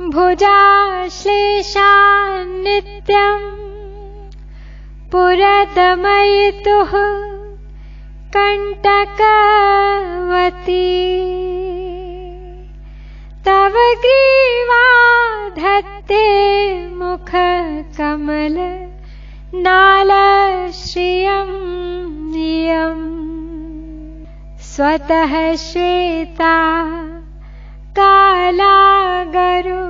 भुजाश्लेषा नित्यम् पुरदमयितुः कण्टकवती। तव ग्रीवा धत्ते मुखकमल नालश्रियम् नियम् स्वतः श्वेता कालागरु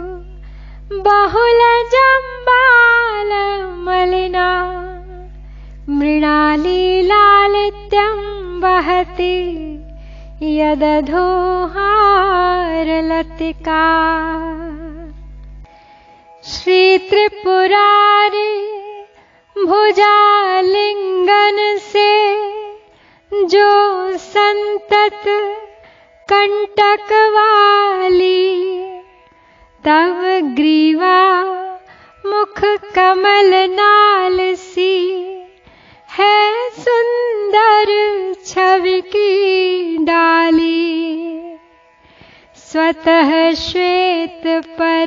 बहुलजम्बालमलिना मृणालीलालित्यम् वहति यदधोहारलतिका श्रीत्रिपुरारि भुजालिङ्गन से जो संतत कंटकवाली, तव ग्रीवा, मुख कमल नाल सी है सुंदर छवि की डाली। स्वतः श्वेत पर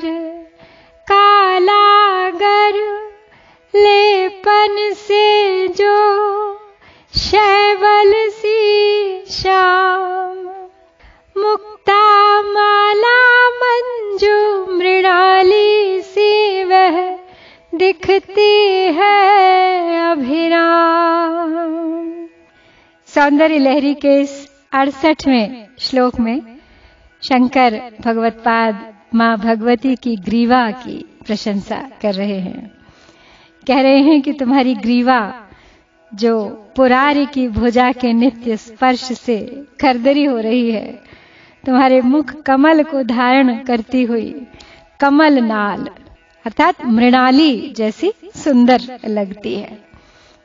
दिखती है अभिराम। सौंदर्य लहरी के इस अड़सठवें श्लोक में शंकर भगवतपाद माँ भगवती की ग्रीवा की प्रशंसा कर रहे हैं। कह रहे हैं कि तुम्हारी ग्रीवा जो पुरारी की भुजा के नित्य स्पर्श से खरदरी हो रही है, तुम्हारे मुख कमल को धारण करती हुई कमल नाल अर्थात मृणाली जैसी सुंदर लगती है,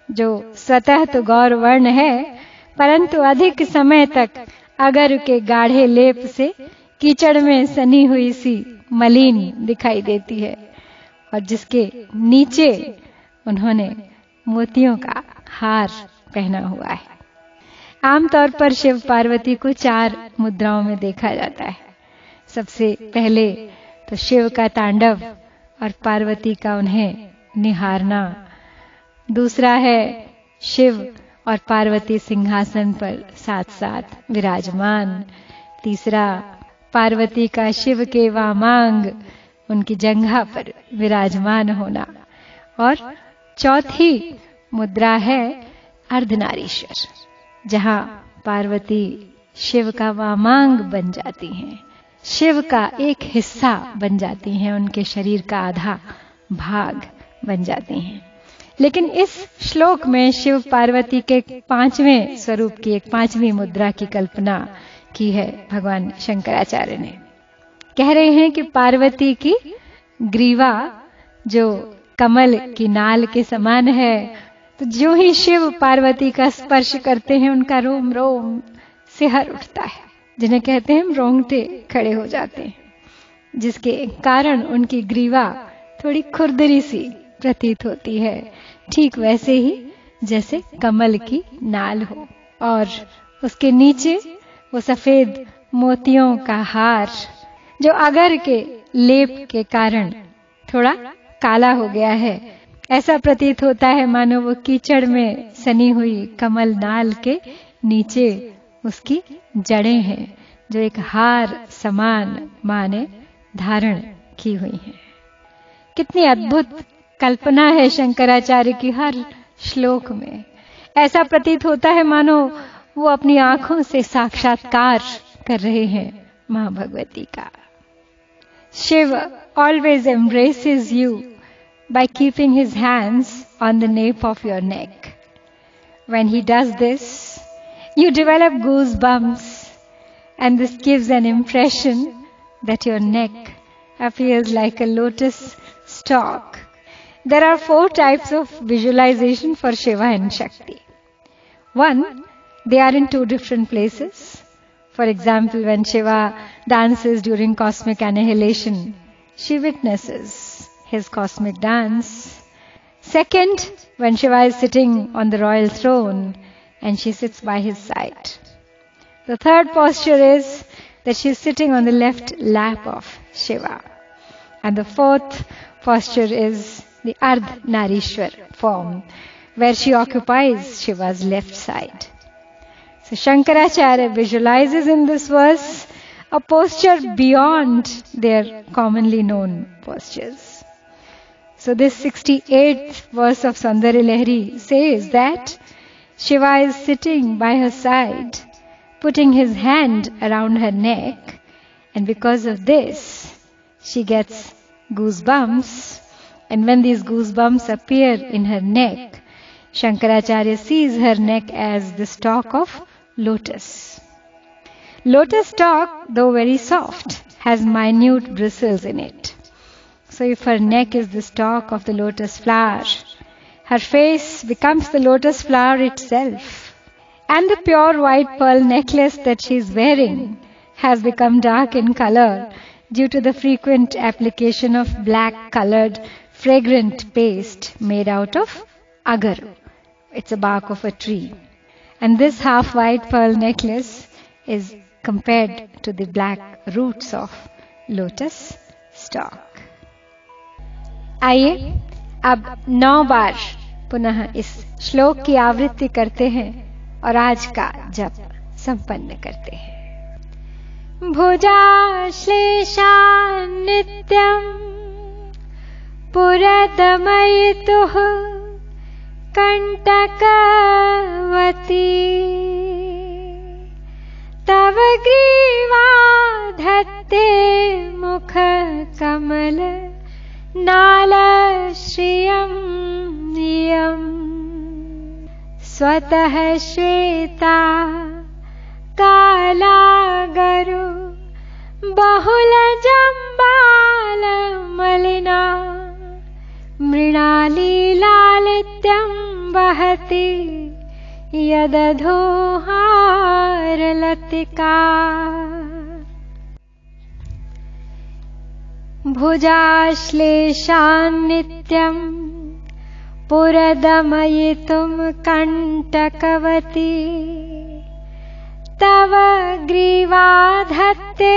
जो स्वतः तो गौर वर्ण है, परंतु अधिक समय तक अगर के गाढ़े लेप से कीचड़ में सनी हुई सी मलिन दिखाई देती है, और जिसके नीचे उन्होंने मोतियों का हार पहना हुआ है। आमतौर पर शिव पार्वती को चार मुद्राओं में देखा जाता है। सबसे पहले तो शिव का तांडव और पार्वती का उन्हें निहारना। दूसरा है शिव और पार्वती सिंहासन पर साथ साथ विराजमान। तीसरा, पार्वती का शिव के वामांग, उनकी जंघा पर विराजमान होना। और चौथी मुद्रा है अर्धनारीश्वर, जहाँ पार्वती शिव का वामांग बन जाती हैं। शिव का एक हिस्सा बन जाती हैं, उनके शरीर का आधा भाग बन जाती हैं। लेकिन इस श्लोक में शिव पार्वती के पाँचवें स्वरूप की एक पांचवी मुद्रा की कल्पना की है भगवान शंकराचार्य ने। कह रहे हैं कि पार्वती की ग्रीवा जो कमल की नाल के समान है तो जो ही शिव पार्वती का स्पर्श करते हैं, उनका रोम रोम सिहर उठता है। जिन्हें कहते हैं हम रोंगटे खड़े हो जाते हैं, जिसके कारण उनकी ग्रीवा थोड़ी खुरदरी सी प्रतीत होती है। ठीक वैसे ही जैसे कमल की नाल हो, और उसके नीचे वो सफ़ेद मोतियों का हार, जो अगर के लेप के कारण थोड़ा काला हो गया है। ऐसा प्रतीत होता है, मानो वो कीचड़ में सनी हुई कमल नाल के नीचे उसकी जड़ें हैं जो एक हार समान माँ ने धारण की हुई हैं। कितनी अद्भुत कल्पना है शंकराचार्य की हर श्लोक में। ऐसा प्रतीत होता है मानो वो अपनी आँखों से साक्षात्कार कर रहे हैं माँ भगवती का। Shiva always embraces you by keeping his hands on the nape of your neck. When he does this, you develop goosebumps, and this gives an impression that your neck appears like a lotus stalk. There are four types of visualization for Shiva and Shakti. One, they are in two different places. For example, when Shiva dances during cosmic annihilation, she witnesses his cosmic dance. Second, when Shiva is sitting on the royal throne and she sits by his side. The third posture is that she is sitting on the left lap of Shiva. And the fourth posture is the Ardh Narishwar form, where she occupies Shiva's left side. So Shankaracharya visualizes in this verse a posture beyond their commonly known postures. So this 68th verse of Sundari Lahari says that Shiva is sitting by her side, putting his hand around her neck, and because of this, she gets goosebumps. And when these goosebumps appear in her neck, Shankaracharya sees her neck as the stalk of lotus. Lotus stalk, though very soft, has minute bristles in it. So if her neck is the stalk of the lotus flower, her face becomes the lotus flower itself. And the pure white pearl necklace that she is wearing has become dark in color due to the frequent application of black colored fragrant paste made out of agar. It's a bark of a tree. And this half white pearl necklace is compared to the black roots of lotus stalk. आइए अब नौ बार पुनः इस श्लोक की आवृत्ति करते हैं और आज का जप संपन्न करते हैं। भुजाश्लेषा नित्यम पुरदमयितुः कंटकवती तव ग्रीवा स्वतः श्वेता कालागरु बहुलजम्बालमलिना मृणालीलालित्यं वहति यदधोहारलतिका। भुजाश्लेषान्नित्यम् पुरदमयितुं कण्टकवती। तव ग्रीवाधत्ते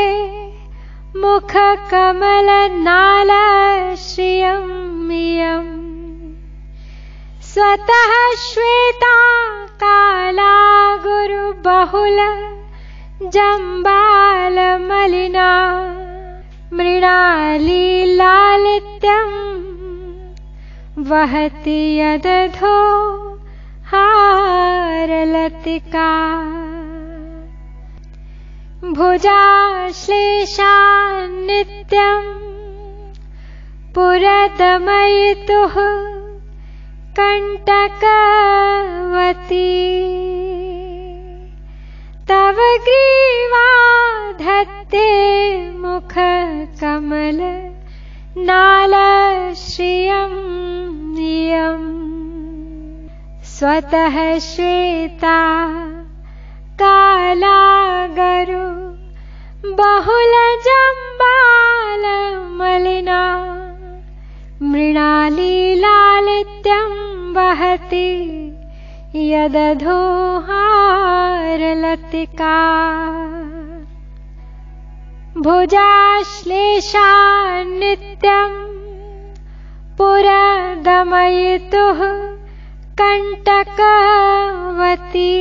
मुखकमलनालश्रियम् स्वतः श्वेता काला गुरुबहुल जम्बालमलिना मृणालीलालित्यम् वहति यदधो हारलतिका। भुजाश्लेषा नित्यम् पुरदमयितुः कण्टकवती। तव ग्रीवा धत्ते मुखकमल नालश्रियम् नियम् स्वतः श्वेता कालागरु बहुलजम्बालमलिना मृणालीलालित्यं वहति यदधोहारलतिका भुजाश्लेषा नित्यम् पुरगमयितुः कण्टकवती।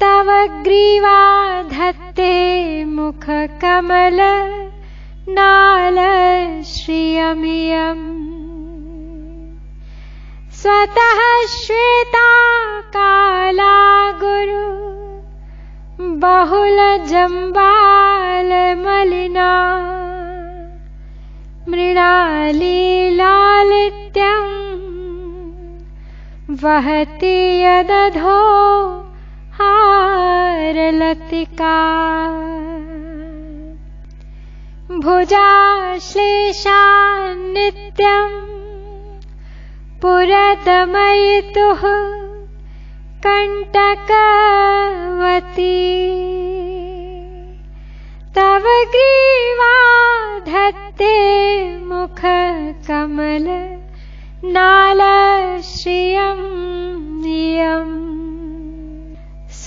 तव ग्रीवा धत्ते मुखकमल नालश्रियमियम्। स्वतः श्वेता काला गुरु बहुल जम्बाल मलिना। मृणाली लालित्यम् वहति यदधो हारलतिका। भुजाश्लेषान्नित्यम् पुरतमयितुः कण्टकवती।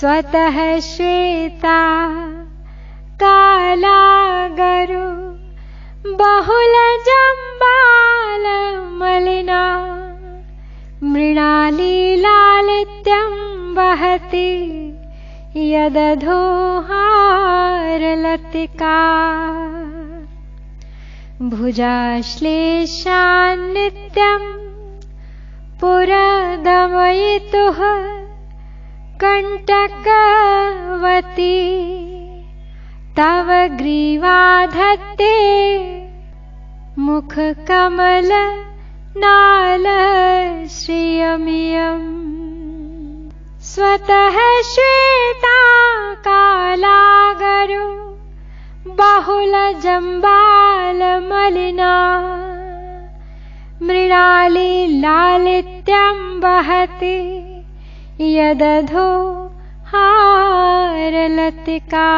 स्वतः श्वेता कालागरु बहुलजम्बालमलिना मृणालीलालित्यं वहति यदधोहारलतिका भुजाश्लेषान्नित्यम् पुरदमयितुः कण्टकवती। तव ग्रीवाधत्ते मुखकमल नाल श्रियमियम्। स्वतः श्वेता कालागरु बहुलजम्बालमलिना मृणाली लालित्यं वहति यदधो हारलतिका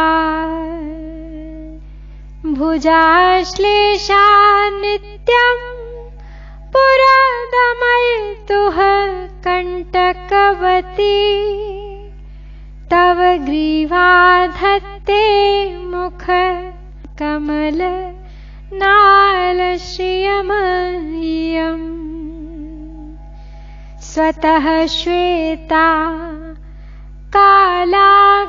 भुजाश्लेषा नित्यम् पुरदमयितुः कण्टकवती। तव ग्रीवाधत्ते मुख कमल नालश्रियमयम् स्वतः श्वेता कालागरुबहुल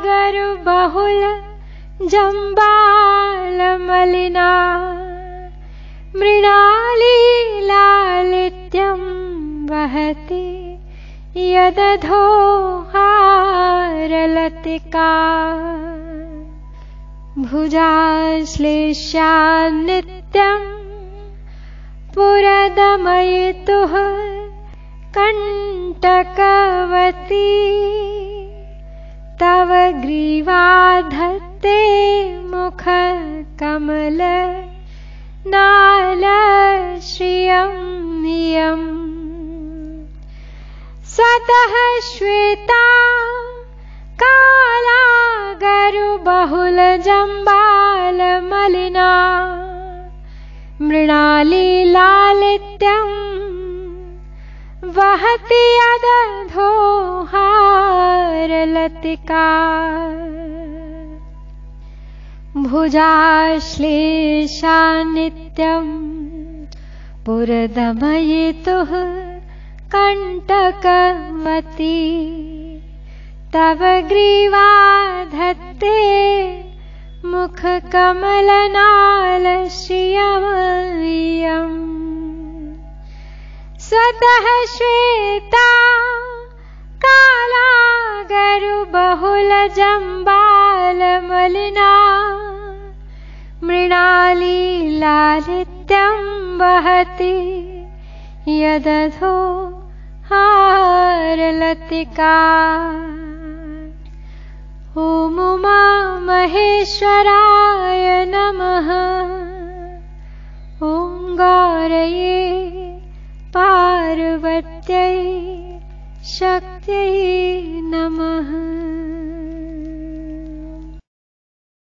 जम्बालमलिना मृणालीलालित्यं वहति यदधोहारलतिका भुजाश्लेष्या नित्यम् पुरदमयितुः कण्टकवती। तव ग्रीवाधत्ते मुख कमल नाल श्रियम् स्वतः श्वेता कालागरुबहुलजम्बालमलिना। मृणालीलालित्यम् वहति यदधोहारलतिका भुजाश्लेषा नित्यम् पुरदमयितुः कण्टकवती। तव ग्रीवाधत्ते मुखकमलनालश्रियमयम् स्वतः श्वेता कालागरुबहुलजम्बालमलिना मृणालीलालित्यं वहति यदधो हारलतिका ॐ उमा महेश्वराय नमः। ओङ्गारये पार्वत्यै शक्त्यै नमः